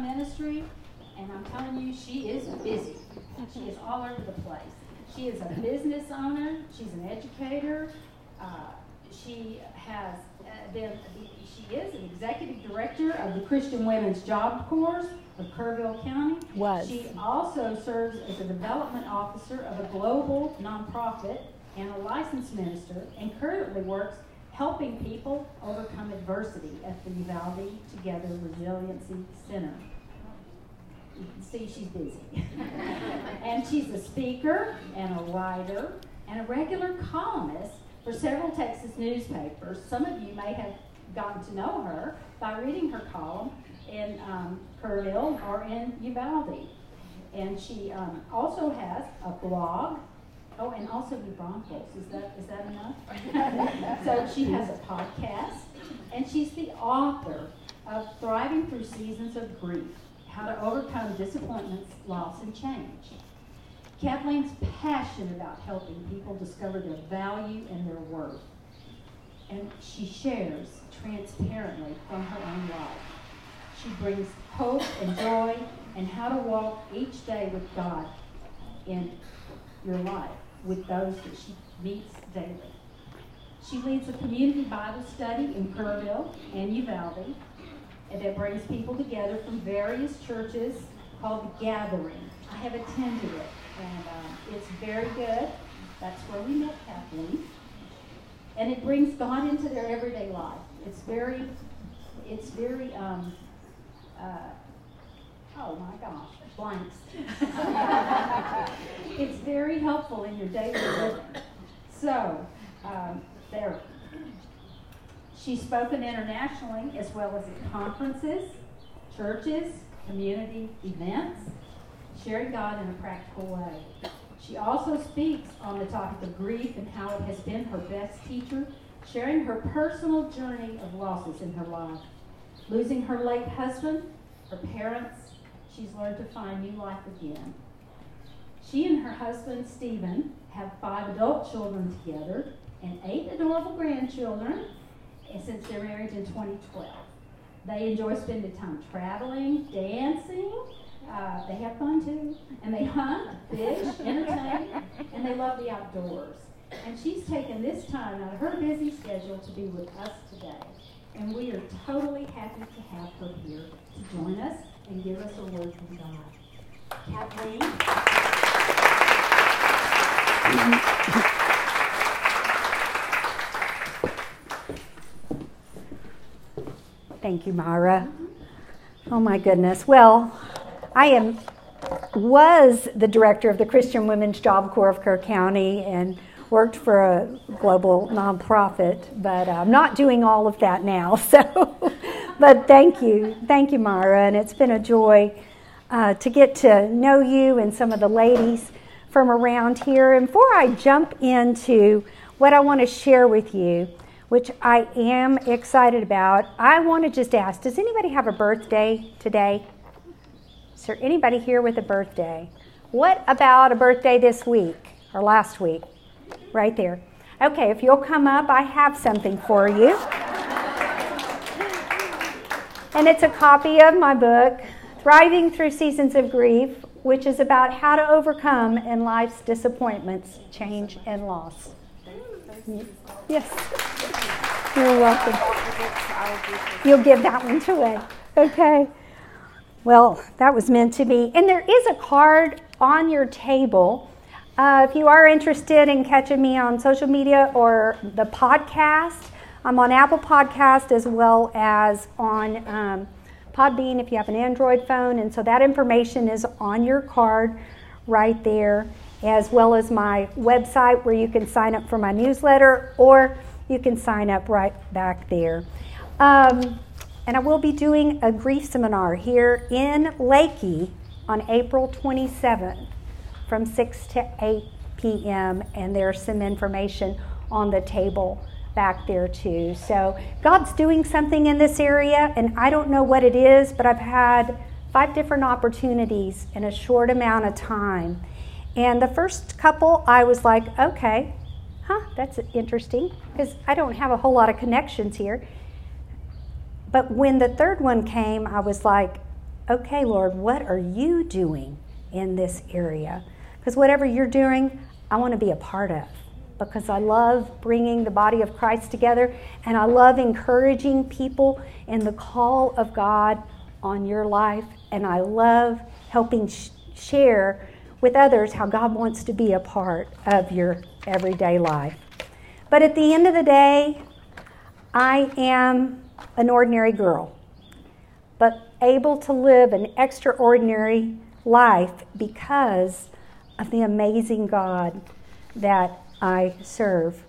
ministry, and I'm telling you, she is busy. She is all over the place. She is a business owner. She's an educator. Uh, she has uh, been. She is an executive director of the Christian Women's Job Corps of Kerrville County. Was. She also serves as a development officer of a global nonprofit and a licensed minister, and currently works helping people overcome adversity at the Uvalde Together Resiliency Center. You can see she's busy. and she's a speaker and a writer and a regular columnist for several Texas newspapers. Some of you may have gotten to know her by reading her column in um, Kerrville or in Uvalde. And she um, also has a blog. Oh, and also New Broncos. Is that is that enough? so she has a podcast, and she's the author of Thriving Through Seasons of Grief: How to Overcome Disappointments, Loss, and Change. Kathleen's passionate about helping people discover their value and their worth, and she shares transparently from her own life. She brings hope and joy and how to walk each day with God in your life with those that she meets daily. She leads a community Bible study in Kerrville and Uvalde and that brings people together from various churches called The Gathering. I have attended it and um, it's very good. That's where we met Kathleen. And it brings God into their everyday life. It's very, it's very um, uh, oh my gosh, blanks. it's very helpful in your daily living. So, um, there. She's spoken internationally as well as at conferences, churches, community events, sharing God in a practical way. She also speaks on the topic of grief and how it has been her best teacher, sharing her personal journey of losses in her life losing her late husband, her parents, she's learned to find new life again. She and her husband, Stephen, have five adult children together and eight adorable grandchildren since their marriage in 2012. They enjoy spending time traveling, dancing. Uh, they have fun too. And they hunt, fish, entertain, and they love the outdoors. And she's taken this time out of her busy schedule to be with us today and we are totally happy to have her here to join us and give us a word from God. Kathleen. Thank you, Myra. Oh my goodness. Well, I am was the director of the Christian Women's Job Corps of Kerr County and worked for a global nonprofit, but I'm not doing all of that now. So, but thank you, thank you, Myra, and it's been a joy uh, to get to know you and some of the ladies from around here. And before I jump into what I want to share with you, which I am excited about, I want to just ask: Does anybody have a birthday today? Is there anybody here with a birthday? What about a birthday this week or last week? right there. Okay, if you'll come up, I have something for you. and it's a copy of my book, Thriving Through Seasons of Grief, which is about how to overcome in life's disappointments, change, and loss. Yes. You're welcome. You'll give that one to away. Okay. Well, that was meant to be. And there is a card on your table uh, if you are interested in catching me on social media or the podcast, I'm on Apple Podcast as well as on um, Podbean if you have an Android phone. And so that information is on your card right there, as well as my website where you can sign up for my newsletter or you can sign up right back there. Um, and I will be doing a grief seminar here in Leakey on April 27th from 6 to 8 p.m., and there's some information on the table back there too. So God's doing something in this area, and I don't know what it is, but I've had five different opportunities in a short amount of time. And the first couple, I was like, okay, huh, that's interesting, because I don't have a whole lot of connections here. But when the third one came, I was like, okay, Lord, what are you doing in this area? Because whatever you're doing, I want to be a part of because I love bringing the body of Christ together and I love encouraging people in the call of God on your life. And I love helping sh- share with others how God wants to be a part of your everyday life. But at the end of the day, I am an ordinary girl, but able to live an extraordinary life because of the amazing God that I serve.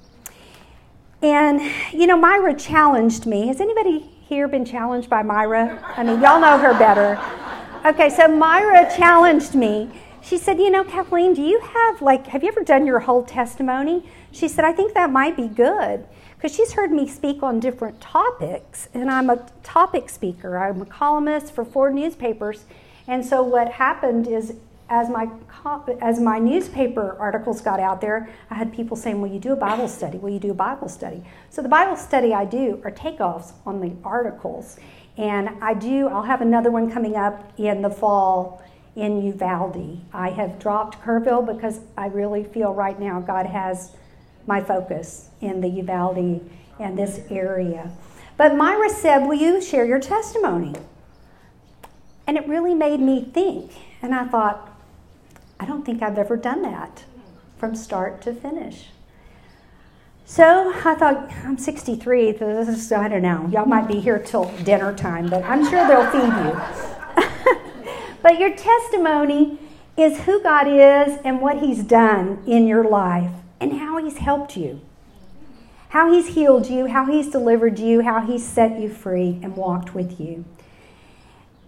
And, you know, Myra challenged me. Has anybody here been challenged by Myra? I mean, y'all know her better. Okay, so Myra challenged me. She said, You know, Kathleen, do you have, like, have you ever done your whole testimony? She said, I think that might be good because she's heard me speak on different topics, and I'm a topic speaker. I'm a columnist for four newspapers. And so what happened is as my as my newspaper articles got out there, I had people saying, "Will you do a Bible study? Will you do a Bible study?" So the Bible study I do are takeoffs on the articles, and I do. I'll have another one coming up in the fall in Uvalde. I have dropped Kerrville because I really feel right now God has my focus in the Uvalde and this area. But Myra said, "Will you share your testimony?" And it really made me think, and I thought I don't think I've ever done that from start to finish. So I thought, I'm 63, so I don't know. Y'all might be here till dinner time, but I'm sure they'll feed you. But your testimony is who God is and what He's done in your life and how He's helped you. How He's healed you, how He's delivered you, how He's set you free and walked with you.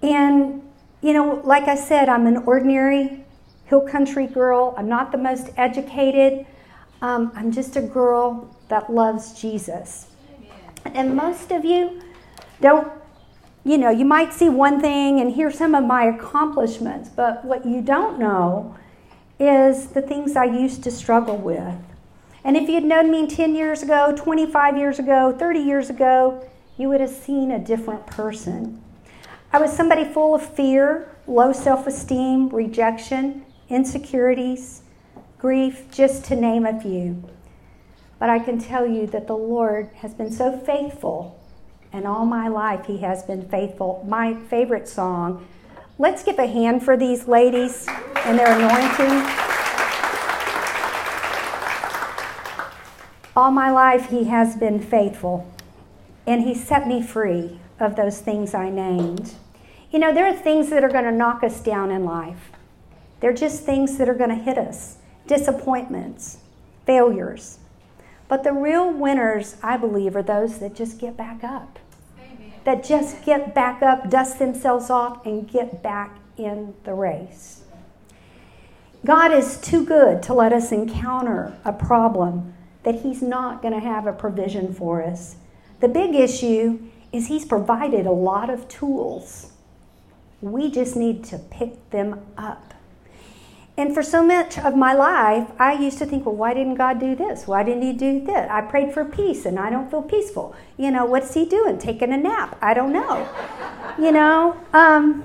And, you know, like I said, I'm an ordinary hill country girl. I'm not the most educated. Um, I'm just a girl that loves Jesus. And most of you don't, you know, you might see one thing and hear some of my accomplishments, but what you don't know is the things I used to struggle with. And if you'd known me 10 years ago, 25 years ago, 30 years ago, you would have seen a different person. I was somebody full of fear, low self esteem, rejection, insecurities, grief, just to name a few. But I can tell you that the Lord has been so faithful, and all my life He has been faithful. My favorite song, let's give a hand for these ladies and their anointing. All my life He has been faithful, and He set me free of those things I named. You know, there are things that are going to knock us down in life. They're just things that are going to hit us disappointments, failures. But the real winners, I believe, are those that just get back up. That just get back up, dust themselves off, and get back in the race. God is too good to let us encounter a problem that He's not going to have a provision for us. The big issue is He's provided a lot of tools. We just need to pick them up. And for so much of my life, I used to think, well, why didn't God do this? Why didn't He do that? I prayed for peace and I don't feel peaceful. You know, what's He doing? Taking a nap? I don't know. you know? Um,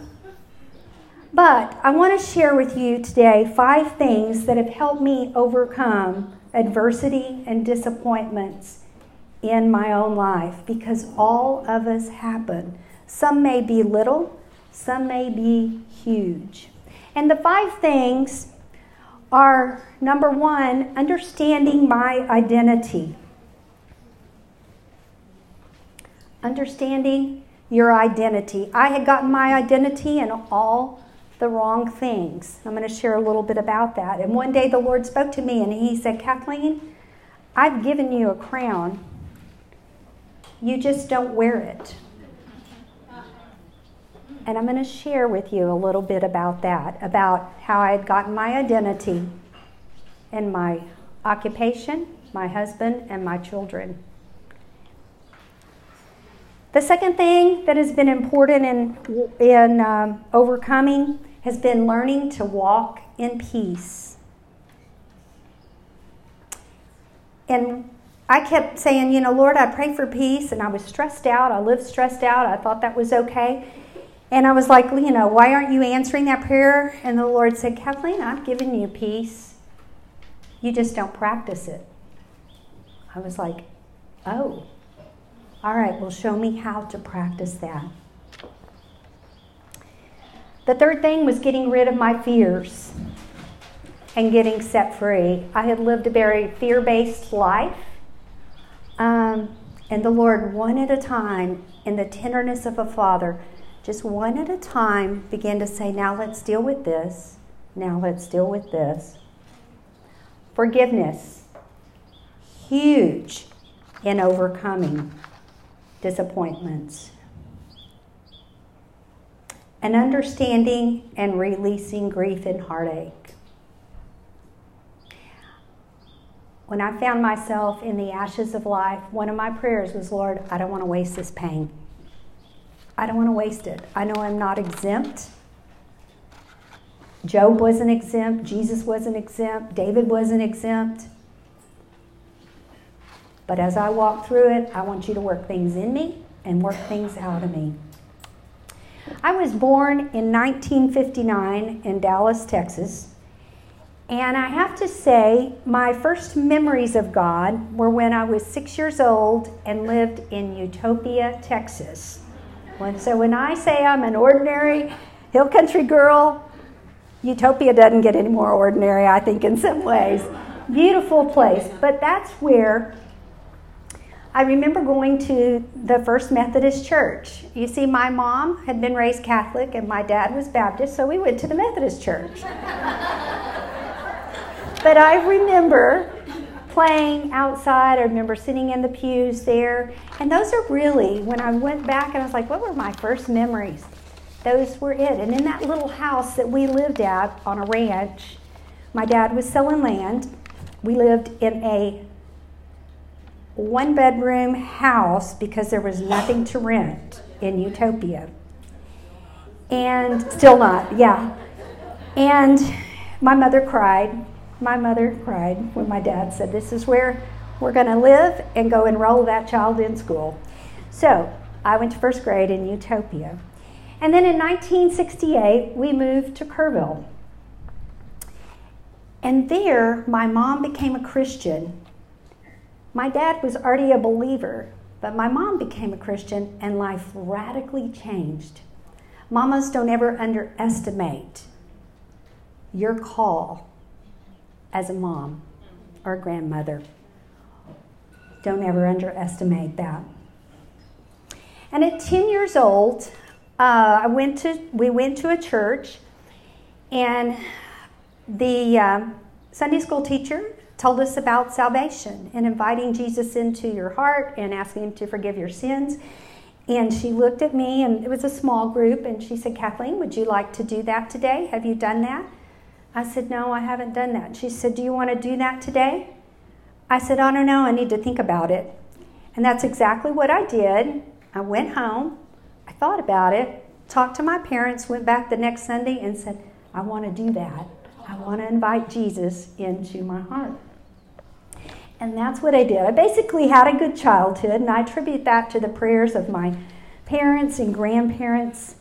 but I want to share with you today five things that have helped me overcome adversity and disappointments in my own life because all of us happen. Some may be little, some may be huge. And the five things are number one, understanding my identity. Understanding your identity. I had gotten my identity in all the wrong things. I'm going to share a little bit about that. And one day the Lord spoke to me and He said, Kathleen, I've given you a crown. You just don't wear it. And I'm going to share with you a little bit about that, about how I had gotten my identity in my occupation, my husband, and my children. The second thing that has been important in, in um, overcoming has been learning to walk in peace. And I kept saying, you know, Lord, I pray for peace, and I was stressed out. I lived stressed out. I thought that was okay. And I was like, you know, why aren't you answering that prayer? And the Lord said, Kathleen, I've given you peace. You just don't practice it. I was like, oh, all right, well, show me how to practice that. The third thing was getting rid of my fears and getting set free. I had lived a very fear based life. Um, and the Lord, one at a time, in the tenderness of a father, just one at a time, began to say, Now let's deal with this. Now let's deal with this. Forgiveness, huge in overcoming disappointments. And understanding and releasing grief and heartache. When I found myself in the ashes of life, one of my prayers was, Lord, I don't want to waste this pain. I don't want to waste it. I know I'm not exempt. Job wasn't exempt. Jesus wasn't exempt. David wasn't exempt. But as I walk through it, I want you to work things in me and work things out of me. I was born in 1959 in Dallas, Texas. And I have to say, my first memories of God were when I was six years old and lived in Utopia, Texas. So when I say I'm an ordinary hill country girl, Utopia doesn't get any more ordinary, I think, in some ways. Beautiful place. But that's where I remember going to the First Methodist Church. You see, my mom had been raised Catholic and my dad was Baptist, so we went to the Methodist Church. but I remember playing outside. I remember sitting in the pews there. And those are really, when I went back and I was like, what were my first memories? Those were it. And in that little house that we lived at on a ranch, my dad was selling land. We lived in a one bedroom house because there was nothing to rent in Utopia. And still not, yeah. And my mother cried. My mother cried when my dad said, This is where we're going to live and go enroll that child in school. So I went to first grade in Utopia. And then in 1968, we moved to Kerrville. And there, my mom became a Christian my dad was already a believer, but my mom became a Christian and life radically changed. Mamas don't ever underestimate your call as a mom or a grandmother. Don't ever underestimate that. And at 10 years old, uh, I went to, we went to a church, and the uh, Sunday school teacher told us about salvation and inviting Jesus into your heart and asking him to forgive your sins. And she looked at me, and it was a small group, and she said, Kathleen, would you like to do that today? Have you done that? I said, No, I haven't done that. She said, Do you want to do that today? I said, I don't know, I need to think about it. And that's exactly what I did. I went home, I thought about it, talked to my parents, went back the next Sunday, and said, I want to do that. I want to invite Jesus into my heart. And that's what I did. I basically had a good childhood, and I attribute that to the prayers of my parents and grandparents.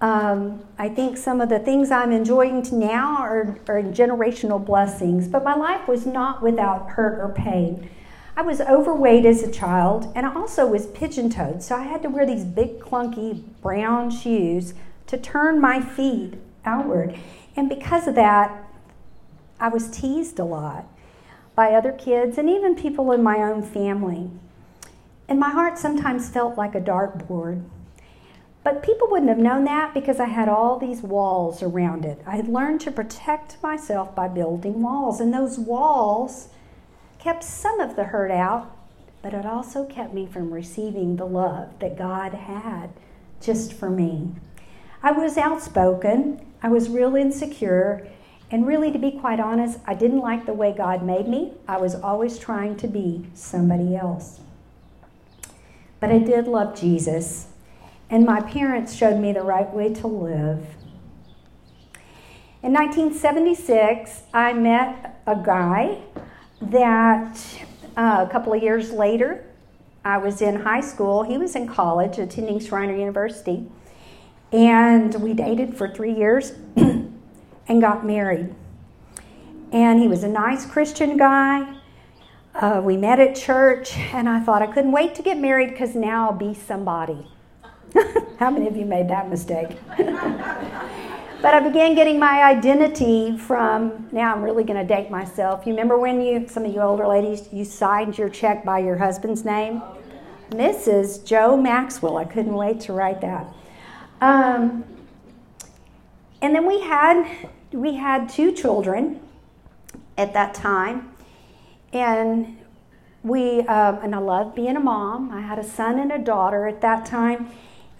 Um, I think some of the things I'm enjoying now are, are generational blessings, but my life was not without hurt or pain. I was overweight as a child, and I also was pigeon toed, so I had to wear these big, clunky brown shoes to turn my feet outward. And because of that, I was teased a lot by other kids and even people in my own family. And my heart sometimes felt like a dartboard. But people wouldn't have known that because I had all these walls around it. I had learned to protect myself by building walls, and those walls kept some of the hurt out, but it also kept me from receiving the love that God had just for me. I was outspoken, I was real insecure, and really, to be quite honest, I didn't like the way God made me. I was always trying to be somebody else. But I did love Jesus, and my parents showed me the right way to live. In 1976, I met a guy that uh, a couple of years later, I was in high school. He was in college attending Schreiner University. And we dated for three years and got married. And he was a nice Christian guy. Uh, we met at church, and I thought I couldn't wait to get married because now I'll be somebody. How many of you made that mistake? but I began getting my identity from, now I'm really going to date myself. You remember when you, some of you older ladies, you signed your check by your husband's name? Mrs. Joe Maxwell. I couldn't wait to write that. Um, and then we had we had two children at that time, and we um, and I loved being a mom. I had a son and a daughter at that time,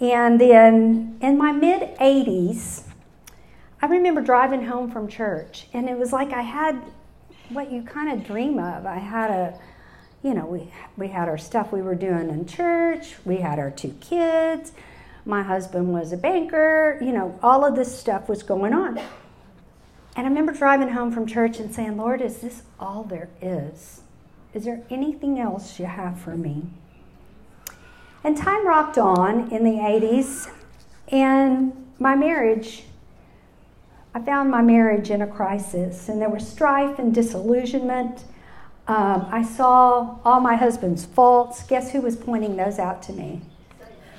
and then in my mid 80s, I remember driving home from church, and it was like I had what you kind of dream of. I had a, you know, we, we had our stuff we were doing in church, we had our two kids, my husband was a banker, you know, all of this stuff was going on. And I remember driving home from church and saying, Lord, is this all there is? Is there anything else you have for me? And time rocked on in the 80s, and my marriage, I found my marriage in a crisis, and there was strife and disillusionment. Um, I saw all my husband's faults. Guess who was pointing those out to me?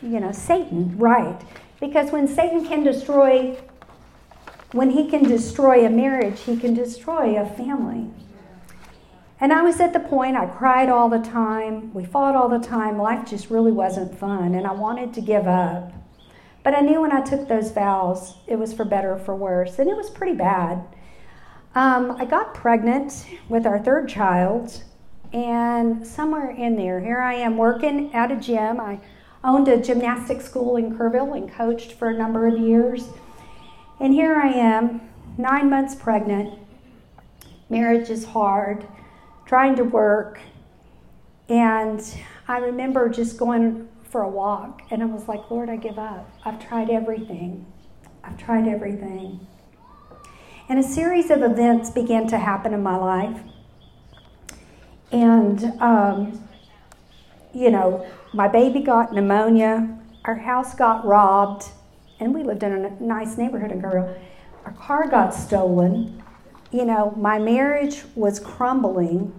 You know, Satan, right. Because when Satan can destroy, when he can destroy a marriage, he can destroy a family. And I was at the point I cried all the time. We fought all the time. Life just really wasn't fun, and I wanted to give up. But I knew when I took those vows, it was for better or for worse, and it was pretty bad. Um, I got pregnant with our third child, and somewhere in there, here I am working at a gym. I owned a gymnastics school in Kerrville and coached for a number of years. And here I am, nine months pregnant. Marriage is hard trying to work. And I remember just going for a walk, and I was like, Lord, I give up. I've tried everything. I've tried everything. And a series of events began to happen in my life. And, um, you know, my baby got pneumonia, our house got robbed, and we lived in a nice neighborhood in Girl. Our car got stolen, you know, my marriage was crumbling.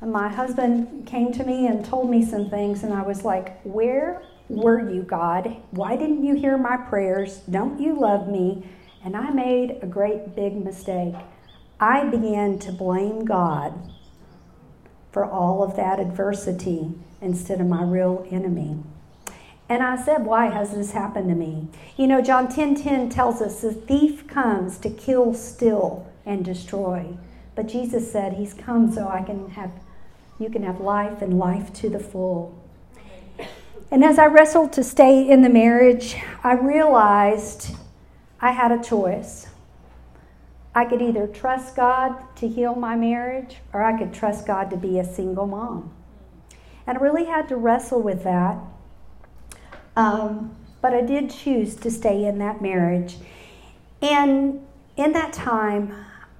And my husband came to me and told me some things, and I was like, Where were you, God? Why didn't you hear my prayers? Don't you love me? And I made a great big mistake. I began to blame God for all of that adversity instead of my real enemy. And I said, Why has this happened to me? You know, John 10 10 tells us the thief comes to kill, steal, and destroy. But Jesus said, He's come so I can have you can have life and life to the full. And as I wrestled to stay in the marriage, I realized I had a choice. I could either trust God to heal my marriage, or I could trust God to be a single mom. And I really had to wrestle with that. Um, but I did choose to stay in that marriage. And in that time,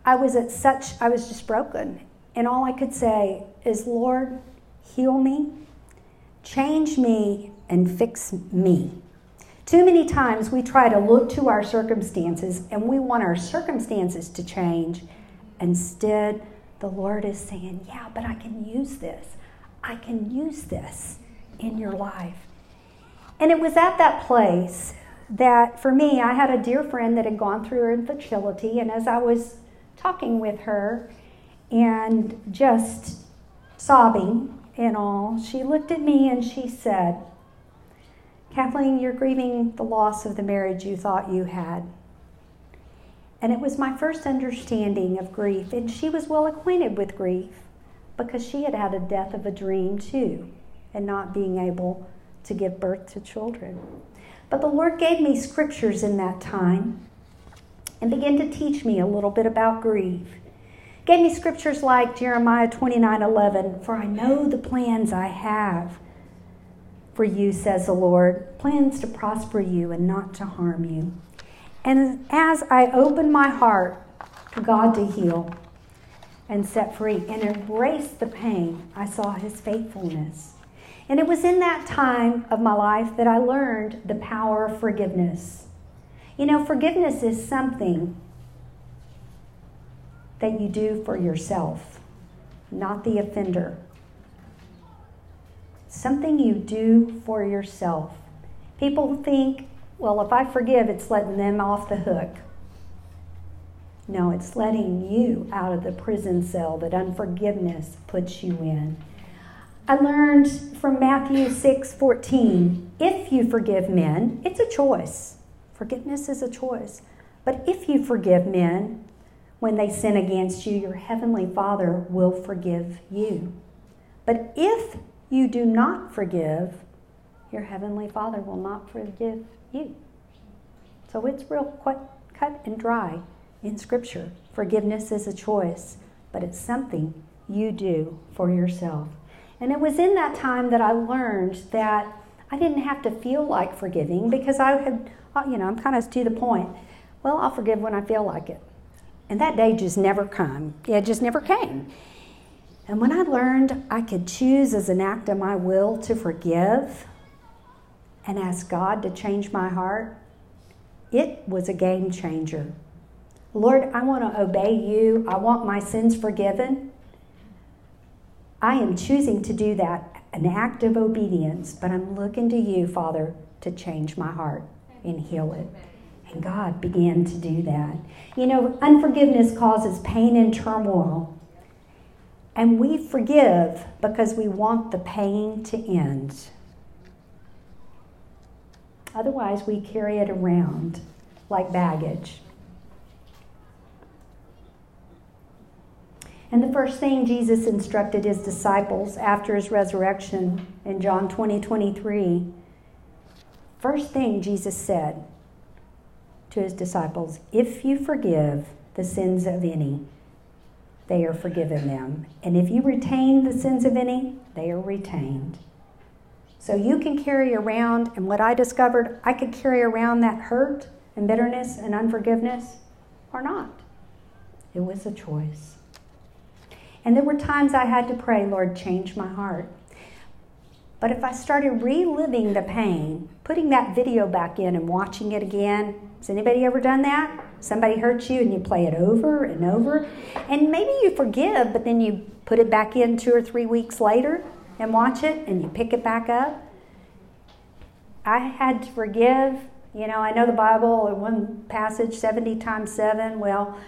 I was at such, I was just broken. And all I could say is, Lord, heal me, change me, and fix me. Too many times we try to look to our circumstances and we want our circumstances to change. Instead, the Lord is saying, Yeah, but I can use this. I can use this in your life. And it was at that place that for me, I had a dear friend that had gone through her infertility, and as I was talking with her and just sobbing and all, she looked at me and she said, Kathleen, you're grieving the loss of the marriage you thought you had. And it was my first understanding of grief, and she was well acquainted with grief because she had had a death of a dream too, and not being able to give birth to children. But the Lord gave me scriptures in that time and began to teach me a little bit about grief. Gave me scriptures like Jeremiah 29 11, for I know the plans I have for you, says the Lord, plans to prosper you and not to harm you. And as I opened my heart to God to heal and set free and embrace the pain, I saw his faithfulness. And it was in that time of my life that I learned the power of forgiveness. You know, forgiveness is something that you do for yourself, not the offender. Something you do for yourself. People think, well, if I forgive, it's letting them off the hook. No, it's letting you out of the prison cell that unforgiveness puts you in. I learned from Matthew 6 14, if you forgive men, it's a choice. Forgiveness is a choice. But if you forgive men when they sin against you, your heavenly Father will forgive you. But if you do not forgive, your heavenly Father will not forgive you. So it's real cut and dry in Scripture. Forgiveness is a choice, but it's something you do for yourself. And it was in that time that I learned that I didn't have to feel like forgiving because I had, Uh, you know, I'm kind of to the point. Well, I'll forgive when I feel like it. And that day just never come. It just never came. And when I learned I could choose as an act of my will to forgive and ask God to change my heart, it was a game changer. Lord, I want to obey you. I want my sins forgiven. I am choosing to do that, an act of obedience, but I'm looking to you, Father, to change my heart and heal it. And God began to do that. You know, unforgiveness causes pain and turmoil. And we forgive because we want the pain to end. Otherwise, we carry it around like baggage. And the first thing Jesus instructed his disciples after his resurrection in John 20 23, first thing Jesus said to his disciples if you forgive the sins of any, they are forgiven them. And if you retain the sins of any, they are retained. So you can carry around, and what I discovered, I could carry around that hurt and bitterness and unforgiveness or not. It was a choice. And there were times I had to pray, Lord, change my heart. But if I started reliving the pain, putting that video back in and watching it again, has anybody ever done that? Somebody hurt you and you play it over and over. And maybe you forgive, but then you put it back in two or three weeks later and watch it and you pick it back up. I had to forgive. You know, I know the Bible, one passage, 70 times 7. Well,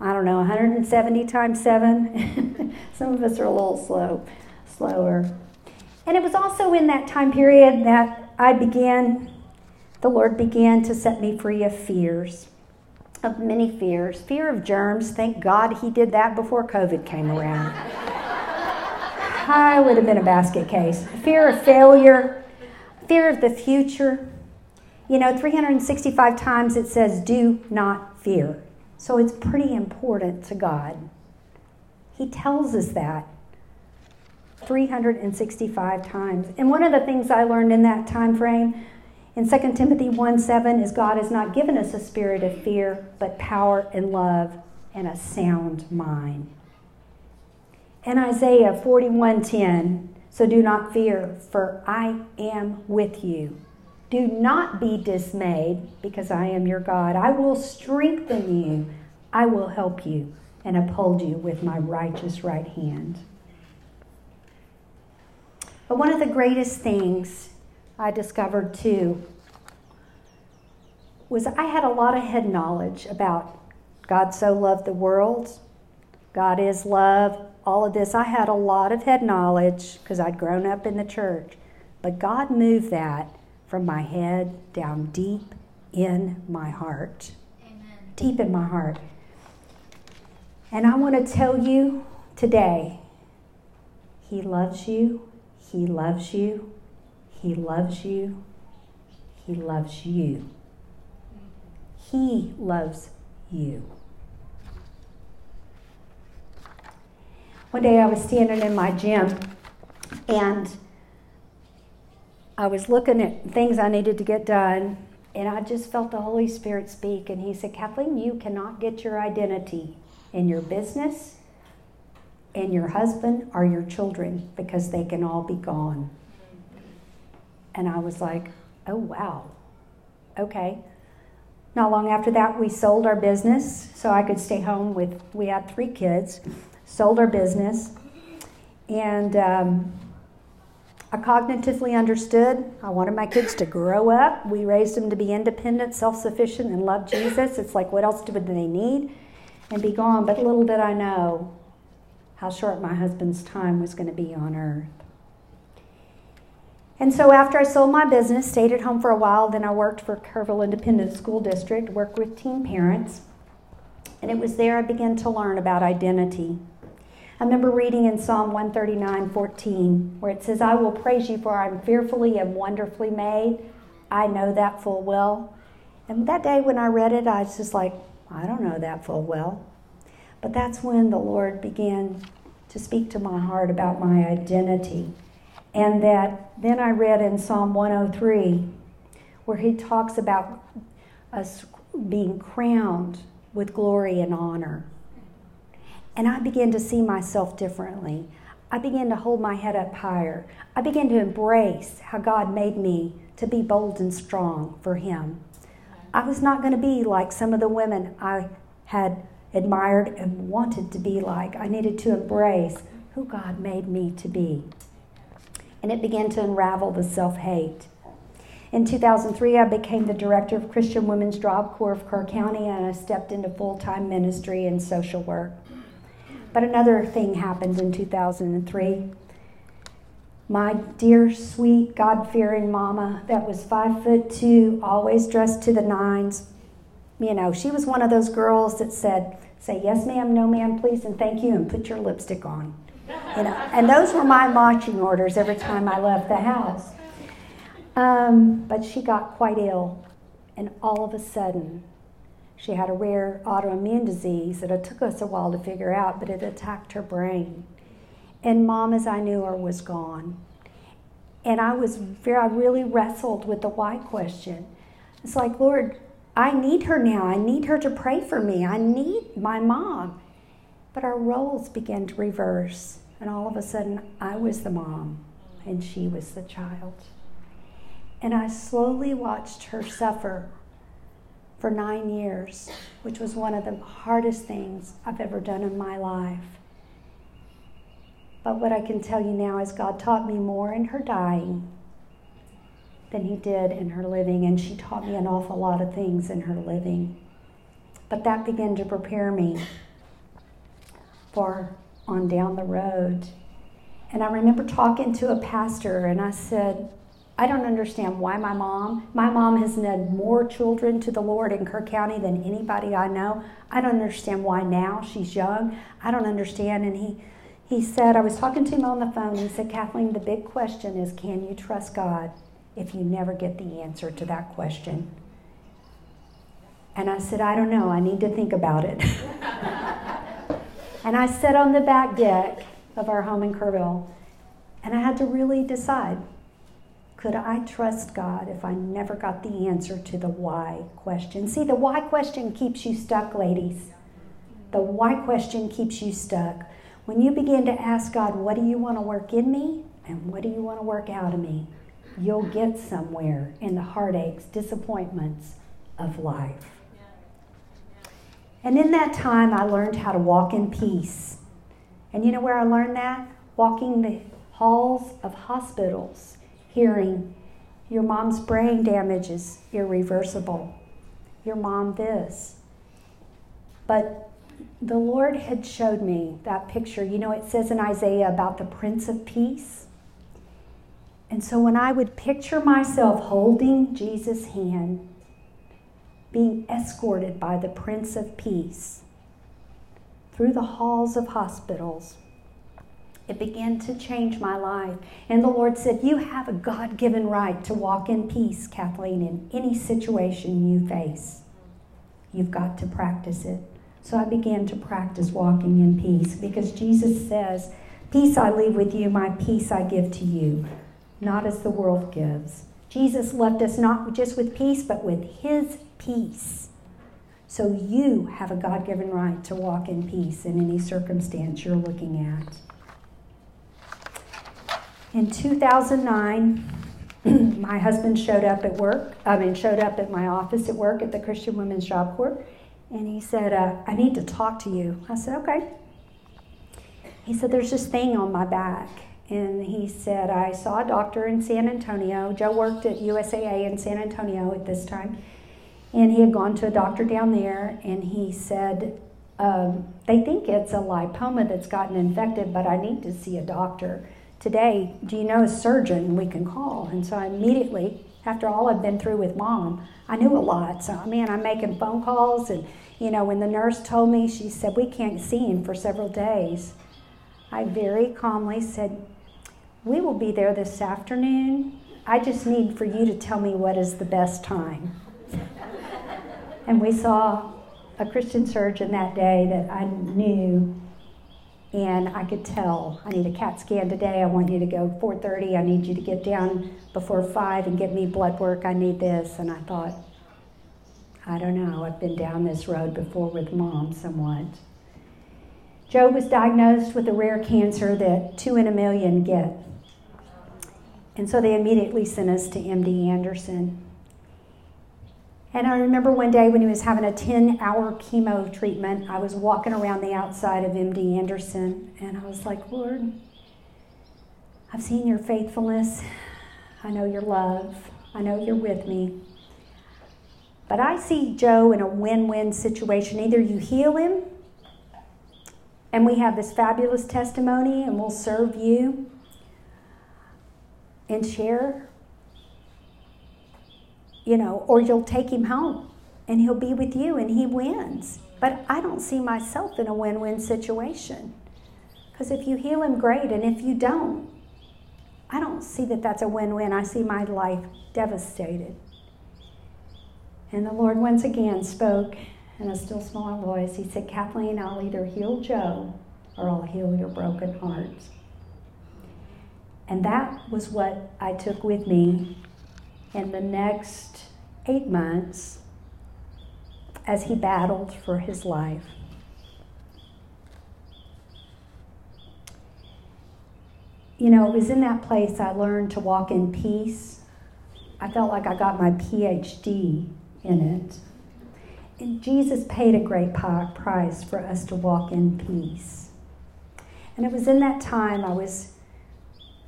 I don't know, 170 times 7. Some of us are a little slow, slower. And it was also in that time period that I began, the Lord began to set me free of fears, of many fears. Fear of germs, thank God He did that before COVID came around. I would have been a basket case. Fear of failure, fear of the future. You know, 365 times it says, do not fear. So it's pretty important to God. He tells us that 365 times. And one of the things I learned in that time frame in 2 Timothy 1 7 is God has not given us a spirit of fear, but power and love and a sound mind. And Isaiah 41:10, so do not fear, for I am with you. Do not be dismayed, because I am your God. I will strengthen you, I will help you, and uphold you with my righteous right hand. But one of the greatest things I discovered too was I had a lot of head knowledge about God so loved the world, God is love, all of this. I had a lot of head knowledge because I'd grown up in the church. But God moved that from my head down deep in my heart. Amen. Deep in my heart. And I want to tell you today He loves you. He loves you. He loves you. He loves you. He loves you. One day I was standing in my gym and I was looking at things I needed to get done, and I just felt the Holy Spirit speak. And He said, Kathleen, you cannot get your identity in your business, in your husband, or your children because they can all be gone. And I was like, oh, wow. Okay. Not long after that, we sold our business so I could stay home with, we had three kids, sold our business. And um, I cognitively understood. I wanted my kids to grow up. We raised them to be independent, self sufficient, and love Jesus. It's like, what else do they need? And be gone. But little did I know how short my husband's time was going to be on earth. And so after I sold my business, stayed at home for a while, then I worked for Kerrville Independent School District, worked with teen parents. And it was there I began to learn about identity. I remember reading in Psalm 139 14, where it says, I will praise you, for I am fearfully and wonderfully made. I know that full well. And that day when I read it, I was just like, I don't know that full well. But that's when the Lord began to speak to my heart about my identity. And that then I read in Psalm 103 where he talks about us being crowned with glory and honor. And I began to see myself differently. I began to hold my head up higher. I began to embrace how God made me to be bold and strong for Him. I was not going to be like some of the women I had admired and wanted to be like. I needed to embrace who God made me to be and it began to unravel the self hate. In 2003, I became the director of Christian Women's Job Corps of Kerr County, and I stepped into full time ministry and social work. But another thing happened in 2003. My dear, sweet, God fearing mama, that was five foot two, always dressed to the nines, you know, she was one of those girls that said, Say yes, ma'am, no, ma'am, please, and thank you, and put your lipstick on. You know, and those were my marching orders every time I left the house. Um, but she got quite ill, and all of a sudden, she had a rare autoimmune disease that it took us a while to figure out, but it attacked her brain. And mom, as I knew her, was gone. And I was very, I really wrestled with the why question. It's like, Lord, I need her now. I need her to pray for me. I need my mom. But our roles began to reverse, and all of a sudden, I was the mom and she was the child. And I slowly watched her suffer for nine years, which was one of the hardest things I've ever done in my life. But what I can tell you now is God taught me more in her dying than He did in her living, and she taught me an awful lot of things in her living. But that began to prepare me for on down the road. And I remember talking to a pastor, and I said, I don't understand why my mom, my mom has led more children to the Lord in Kerr County than anybody I know. I don't understand why now she's young. I don't understand. And he, he said, I was talking to him on the phone. He said, Kathleen, the big question is can you trust God if you never get the answer to that question? And I said, I don't know. I need to think about it. And I sat on the back deck of our home in Kerrville, and I had to really decide could I trust God if I never got the answer to the why question? See, the why question keeps you stuck, ladies. The why question keeps you stuck. When you begin to ask God, what do you want to work in me and what do you want to work out of me? You'll get somewhere in the heartaches, disappointments of life. And in that time, I learned how to walk in peace. And you know where I learned that? Walking the halls of hospitals, hearing, Your mom's brain damage is irreversible. Your mom this. But the Lord had showed me that picture. You know, it says in Isaiah about the Prince of Peace. And so when I would picture myself holding Jesus' hand, being escorted by the Prince of Peace through the halls of hospitals. It began to change my life. And the Lord said, You have a God given right to walk in peace, Kathleen, in any situation you face. You've got to practice it. So I began to practice walking in peace because Jesus says, Peace I leave with you, my peace I give to you, not as the world gives. Jesus left us not just with peace, but with his peace. So you have a God given right to walk in peace in any circumstance you're looking at. In 2009, my husband showed up at work, I mean, showed up at my office at work at the Christian Women's Job Corps, and he said, uh, I need to talk to you. I said, okay. He said, There's this thing on my back. And he said, I saw a doctor in San Antonio. Joe worked at USAA in San Antonio at this time. And he had gone to a doctor down there, and he said, um, They think it's a lipoma that's gotten infected, but I need to see a doctor today, do you know a surgeon we can call? And so I immediately, after all I've been through with mom, I knew a lot. So, man, I'm making phone calls. And, you know, when the nurse told me, she said, we can't see him for several days, I very calmly said, we will be there this afternoon. I just need for you to tell me what is the best time. and we saw a Christian surgeon that day that I knew and I could tell I need a CAT scan today. I want you to go 4:30. I need you to get down before 5 and get me blood work. I need this. And I thought, I don't know. I've been down this road before with mom somewhat. Joe was diagnosed with a rare cancer that 2 in a million get. And so they immediately sent us to MD Anderson. And I remember one day when he was having a 10 hour chemo treatment, I was walking around the outside of MD Anderson and I was like, Lord, I've seen your faithfulness. I know your love. I know you're with me. But I see Joe in a win win situation. Either you heal him, and we have this fabulous testimony, and we'll serve you and share you know, or you'll take him home and he'll be with you and he wins. But I don't see myself in a win win situation. Because if you heal him, great. And if you don't, I don't see that that's a win win. I see my life devastated. And the Lord once again spoke in a still smaller voice. He said, Kathleen, I'll either heal Joe or I'll heal your broken heart. And that was what I took with me in the next eight months as he battled for his life. You know, it was in that place I learned to walk in peace. I felt like I got my PhD in it. And Jesus paid a great price for us to walk in peace. And it was in that time I was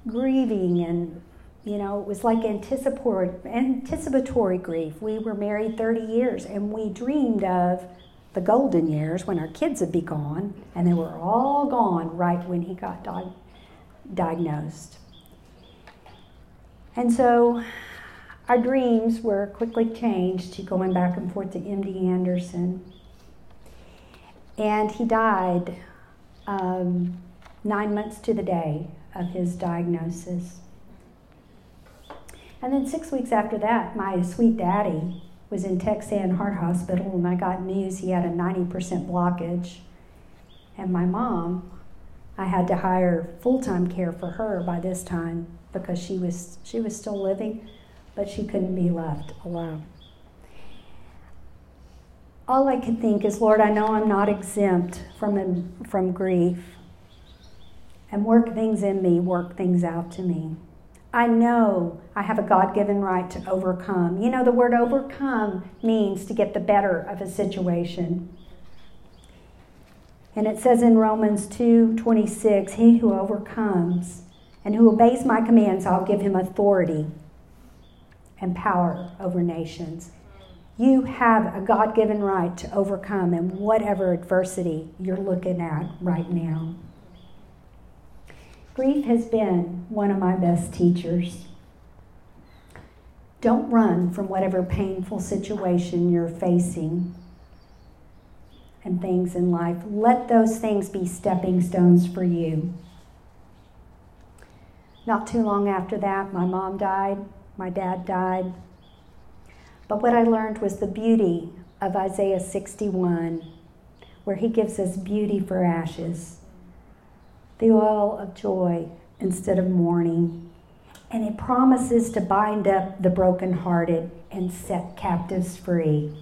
grieving and you know, it was like anticipatory, anticipatory grief. We were married 30 years and we dreamed of the golden years when our kids would be gone, and they were all gone right when he got di- diagnosed. And so our dreams were quickly changed to going back and forth to MD Anderson. And he died um, nine months to the day of his diagnosis. And then six weeks after that, my sweet daddy was in Texsan Heart Hospital, and I got news he had a 90% blockage. And my mom, I had to hire full time care for her by this time because she was, she was still living, but she couldn't be left alone. All I could think is, Lord, I know I'm not exempt from, from grief. And work things in me, work things out to me. I know I have a God given right to overcome. You know, the word overcome means to get the better of a situation. And it says in Romans 2 26, He who overcomes and who obeys my commands, I'll give him authority and power over nations. You have a God given right to overcome in whatever adversity you're looking at right now. Grief has been one of my best teachers. Don't run from whatever painful situation you're facing and things in life. Let those things be stepping stones for you. Not too long after that, my mom died, my dad died. But what I learned was the beauty of Isaiah 61, where he gives us beauty for ashes the oil of joy instead of mourning. And it promises to bind up the brokenhearted and set captives free.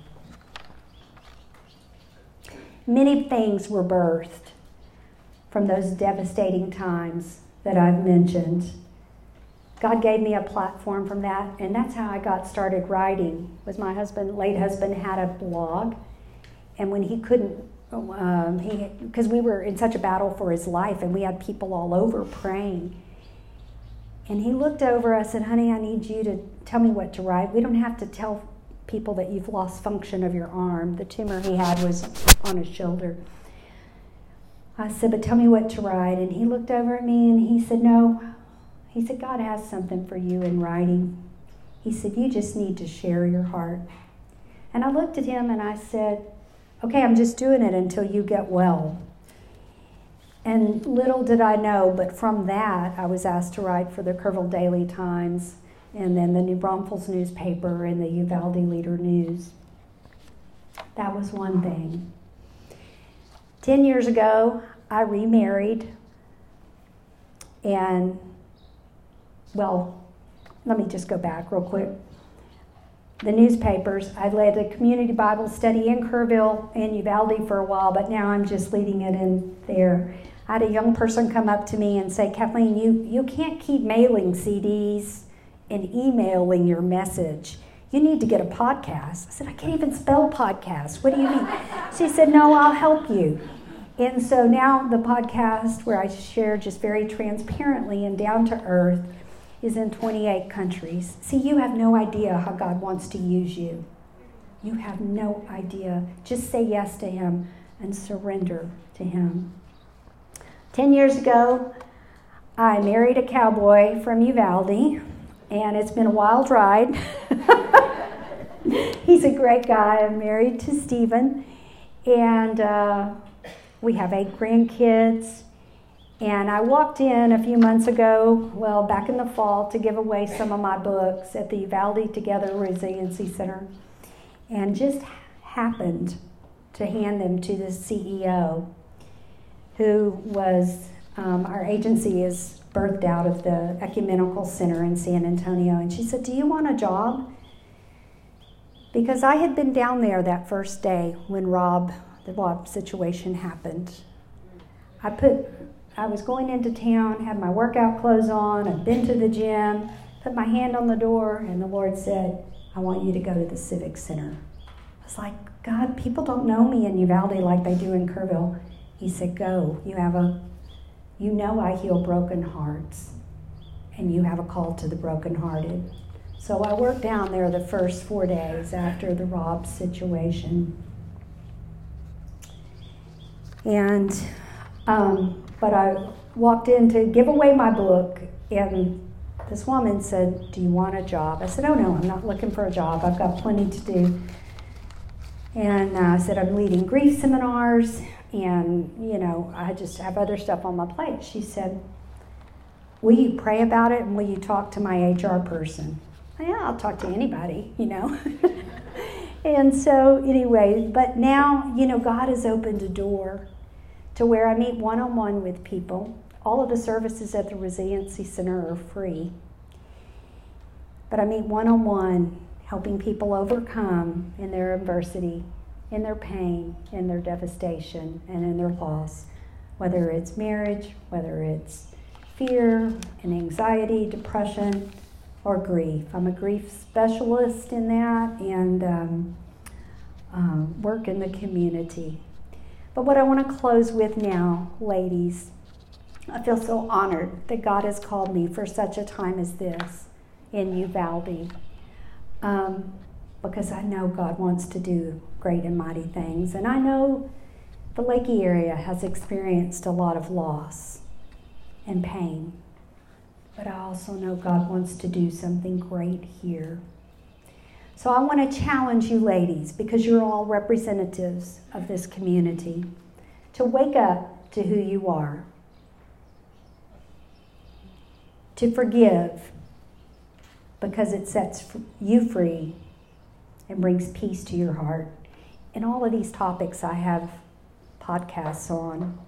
Many things were birthed from those devastating times that I've mentioned. God gave me a platform from that, and that's how I got started writing. Was my husband, late husband, had a blog, and when he couldn't, um, he because we were in such a battle for his life, and we had people all over praying. And he looked over. I said, "Honey, I need you to tell me what to write. We don't have to tell people that you've lost function of your arm. The tumor he had was on his shoulder." I said, "But tell me what to write." And he looked over at me and he said, "No." He said, God has something for you in writing. He said, You just need to share your heart. And I looked at him and I said, Okay, I'm just doing it until you get well. And little did I know, but from that, I was asked to write for the Kerrville Daily Times and then the New Braunfels newspaper and the Uvalde Leader News. That was one thing. Ten years ago, I remarried, and well, let me just go back real quick. The newspapers, I led a community Bible study in Kerrville and Uvalde for a while, but now I'm just leading it in there. I had a young person come up to me and say, Kathleen, you, you can't keep mailing CDs and emailing your message. You need to get a podcast. I said, I can't even spell podcast. What do you mean? She said, No, I'll help you. And so now the podcast, where I share just very transparently and down to earth, is in 28 countries. See, you have no idea how God wants to use you. You have no idea. Just say yes to Him and surrender to Him. Ten years ago, I married a cowboy from Uvalde, and it's been a wild ride. He's a great guy. I'm married to Stephen, and uh, we have eight grandkids. And I walked in a few months ago, well, back in the fall, to give away some of my books at the Uvalde Together Resiliency Center, and just happened to hand them to the CEO, who was, um, our agency is birthed out of the Ecumenical Center in San Antonio. And she said, Do you want a job? Because I had been down there that first day when Robb, the Robb situation happened. I put I was going into town, had my workout clothes on, I'd been to the gym, put my hand on the door, and the Lord said, I want you to go to the Civic Center. I was like, God, people don't know me in Uvalde like they do in Kerrville. He said, Go. You have a you know I heal broken hearts, and you have a call to the brokenhearted. So I worked down there the first four days after the Robb situation. And um, but I walked in to give away my book, and this woman said, Do you want a job? I said, Oh, no, I'm not looking for a job. I've got plenty to do. And uh, I said, I'm leading grief seminars, and, you know, I just have other stuff on my plate. She said, Will you pray about it and will you talk to my HR person? Yeah, I'll talk to anybody, you know. and so, anyway, but now, you know, God has opened a door to where I meet one on one with people. All of the services at the Resiliency Center are free. But I meet one on one, helping people overcome in their adversity, in their pain, in their devastation, and in their loss, whether it's marriage, whether it's fear and anxiety, depression, or grief. I'm a grief specialist in that and um, um, work in the community. But what I want to close with now, ladies, I feel so honored that God has called me for such a time as this in Uvalde. Um, because I know God wants to do great and mighty things. And I know the Leakey area has experienced a lot of loss and pain. But I also know God wants to do something great here. So I want to challenge you, ladies, because you're all representatives of this community, to wake up to who you are, to forgive, because it sets you free and brings peace to your heart. In all of these topics I have podcasts on.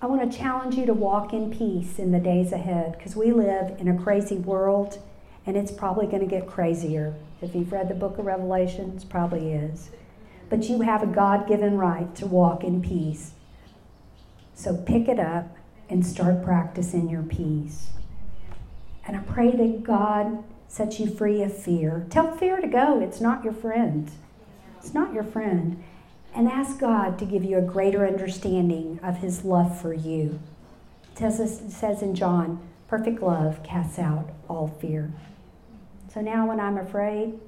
I want to challenge you to walk in peace in the days ahead because we live in a crazy world and it's probably going to get crazier. If you've read the book of Revelation, it probably is. But you have a God given right to walk in peace. So pick it up and start practicing your peace. And I pray that God sets you free of fear. Tell fear to go. It's not your friend. It's not your friend. And ask God to give you a greater understanding of His love for you. It says, in John, perfect love casts out all fear. So now when I'm afraid,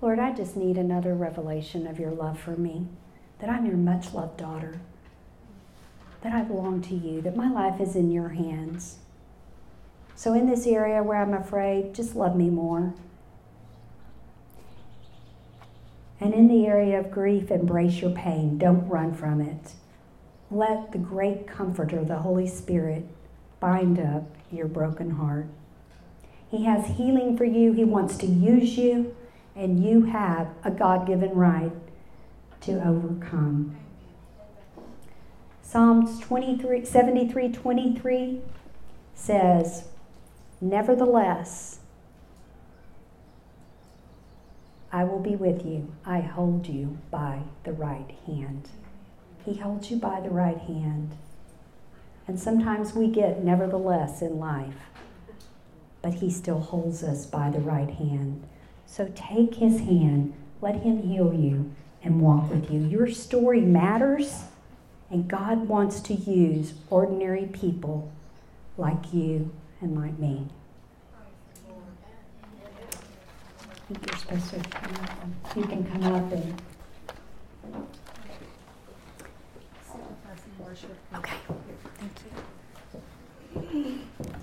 Lord, I just need another revelation of your love for me, that I'm your much loved daughter, that I belong to you, that my life is in your hands. So, in this area where I'm afraid, just love me more. And in the area of grief, embrace your pain. Don't run from it. Let the great comforter, the Holy Spirit, bind up your broken heart. He has healing for you. He wants to use you, and you have a God given right to overcome. Psalms 23, 73 23 says, Nevertheless, I will be with you. I hold you by the right hand. He holds you by the right hand. And sometimes we get nevertheless in life, but He still holds us by the right hand. So take His hand, let Him heal you, and walk with you. Your story matters, and God wants to use ordinary people like you and like me. I think you're supposed to come up. And, you can come up and. Okay. Thank you.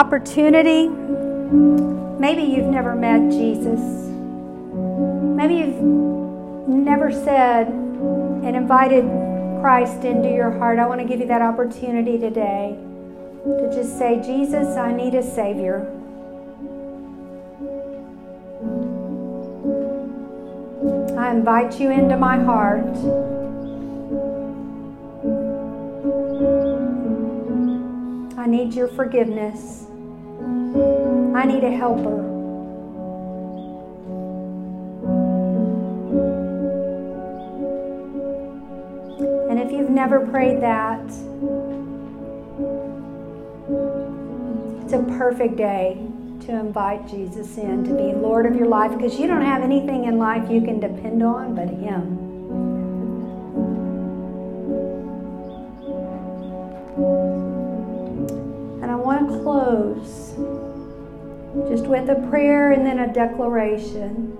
Opportunity. Maybe you've never met Jesus. Maybe you've never said and invited Christ into your heart. I want to give you that opportunity today to just say, Jesus, I need a Savior. I invite you into my heart. I need your forgiveness. I need a helper. And if you've never prayed that, It's a perfect day to invite Jesus in to be Lord of your life because you don't have anything in life you can depend on but Him. And I want to close just with a prayer and then a declaration.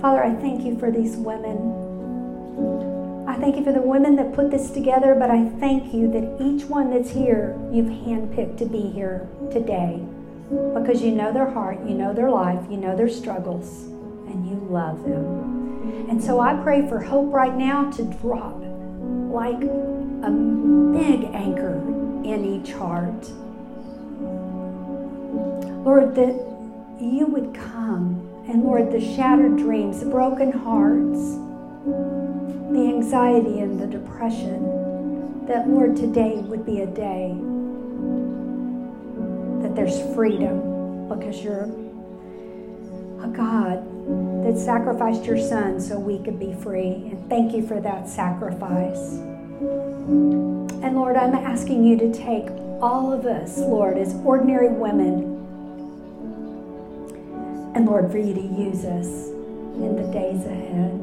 Father, I thank you for these women. I thank you for the women that put this together, but I thank you that each one that's here, you've handpicked to be here today because you know their heart, you know their life, you know their struggles, and you love them. And so I pray for hope right now to drop like a big anchor in each heart. Lord, that you would come and Lord, the shattered dreams, the broken hearts, the anxiety and the depression, that Lord, today would be a day that there's freedom because you're a God that sacrificed your son so we could be free. And thank you for that sacrifice. And Lord, I'm asking you to take all of us, Lord, as ordinary women, and Lord, for you to use us in the days ahead.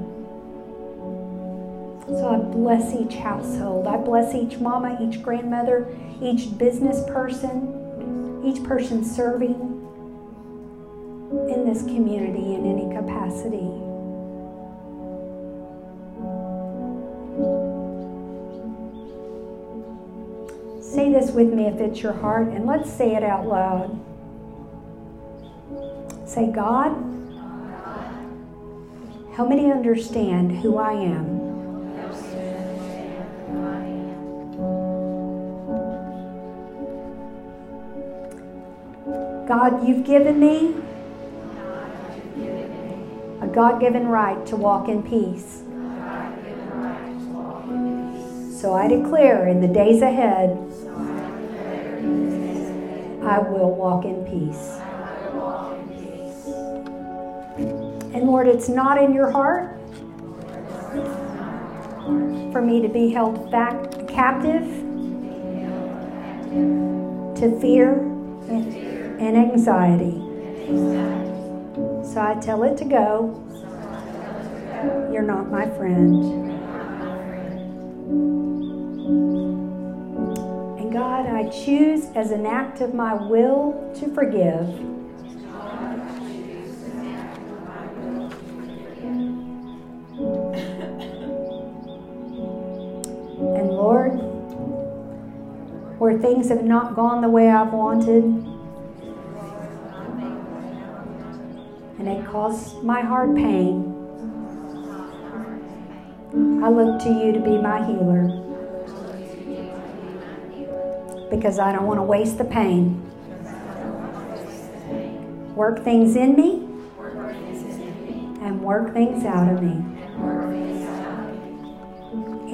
So I bless each household. I bless each mama, each grandmother, each business person, each person serving in this community in any capacity. This with me if it's your heart, and let's say it out loud. Say, God, help me to understand who I am. God, you've given me a God given right to walk in peace. So I declare in the days ahead, I will walk in peace. And Lord, it's not in your heart for me to be held back captive to fear and, anxiety. So I tell it to go. You're not my friend. I choose as an act of my will to forgive. And Lord, where things have not gone the way I've wanted, and it caused my heart pain, I look to you to be my healer because I don't want to waste the pain. Work things in me and work things out of me.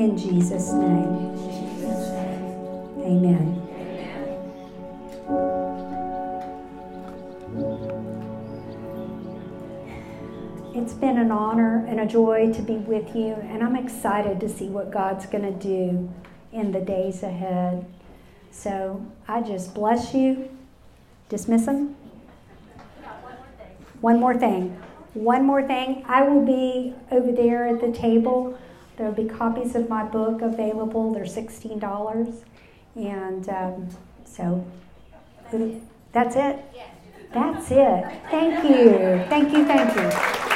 In Jesus' name. Amen. It's been an honor and a joy to be with you, and I'm excited to see what God's going to do in the days ahead. So I just bless you. Dismiss them. One more thing. One more thing. I will be over there at the table. There will be copies of my book available. They're $16. And um, so that's it. That's it. Thank you. Thank you. Thank you.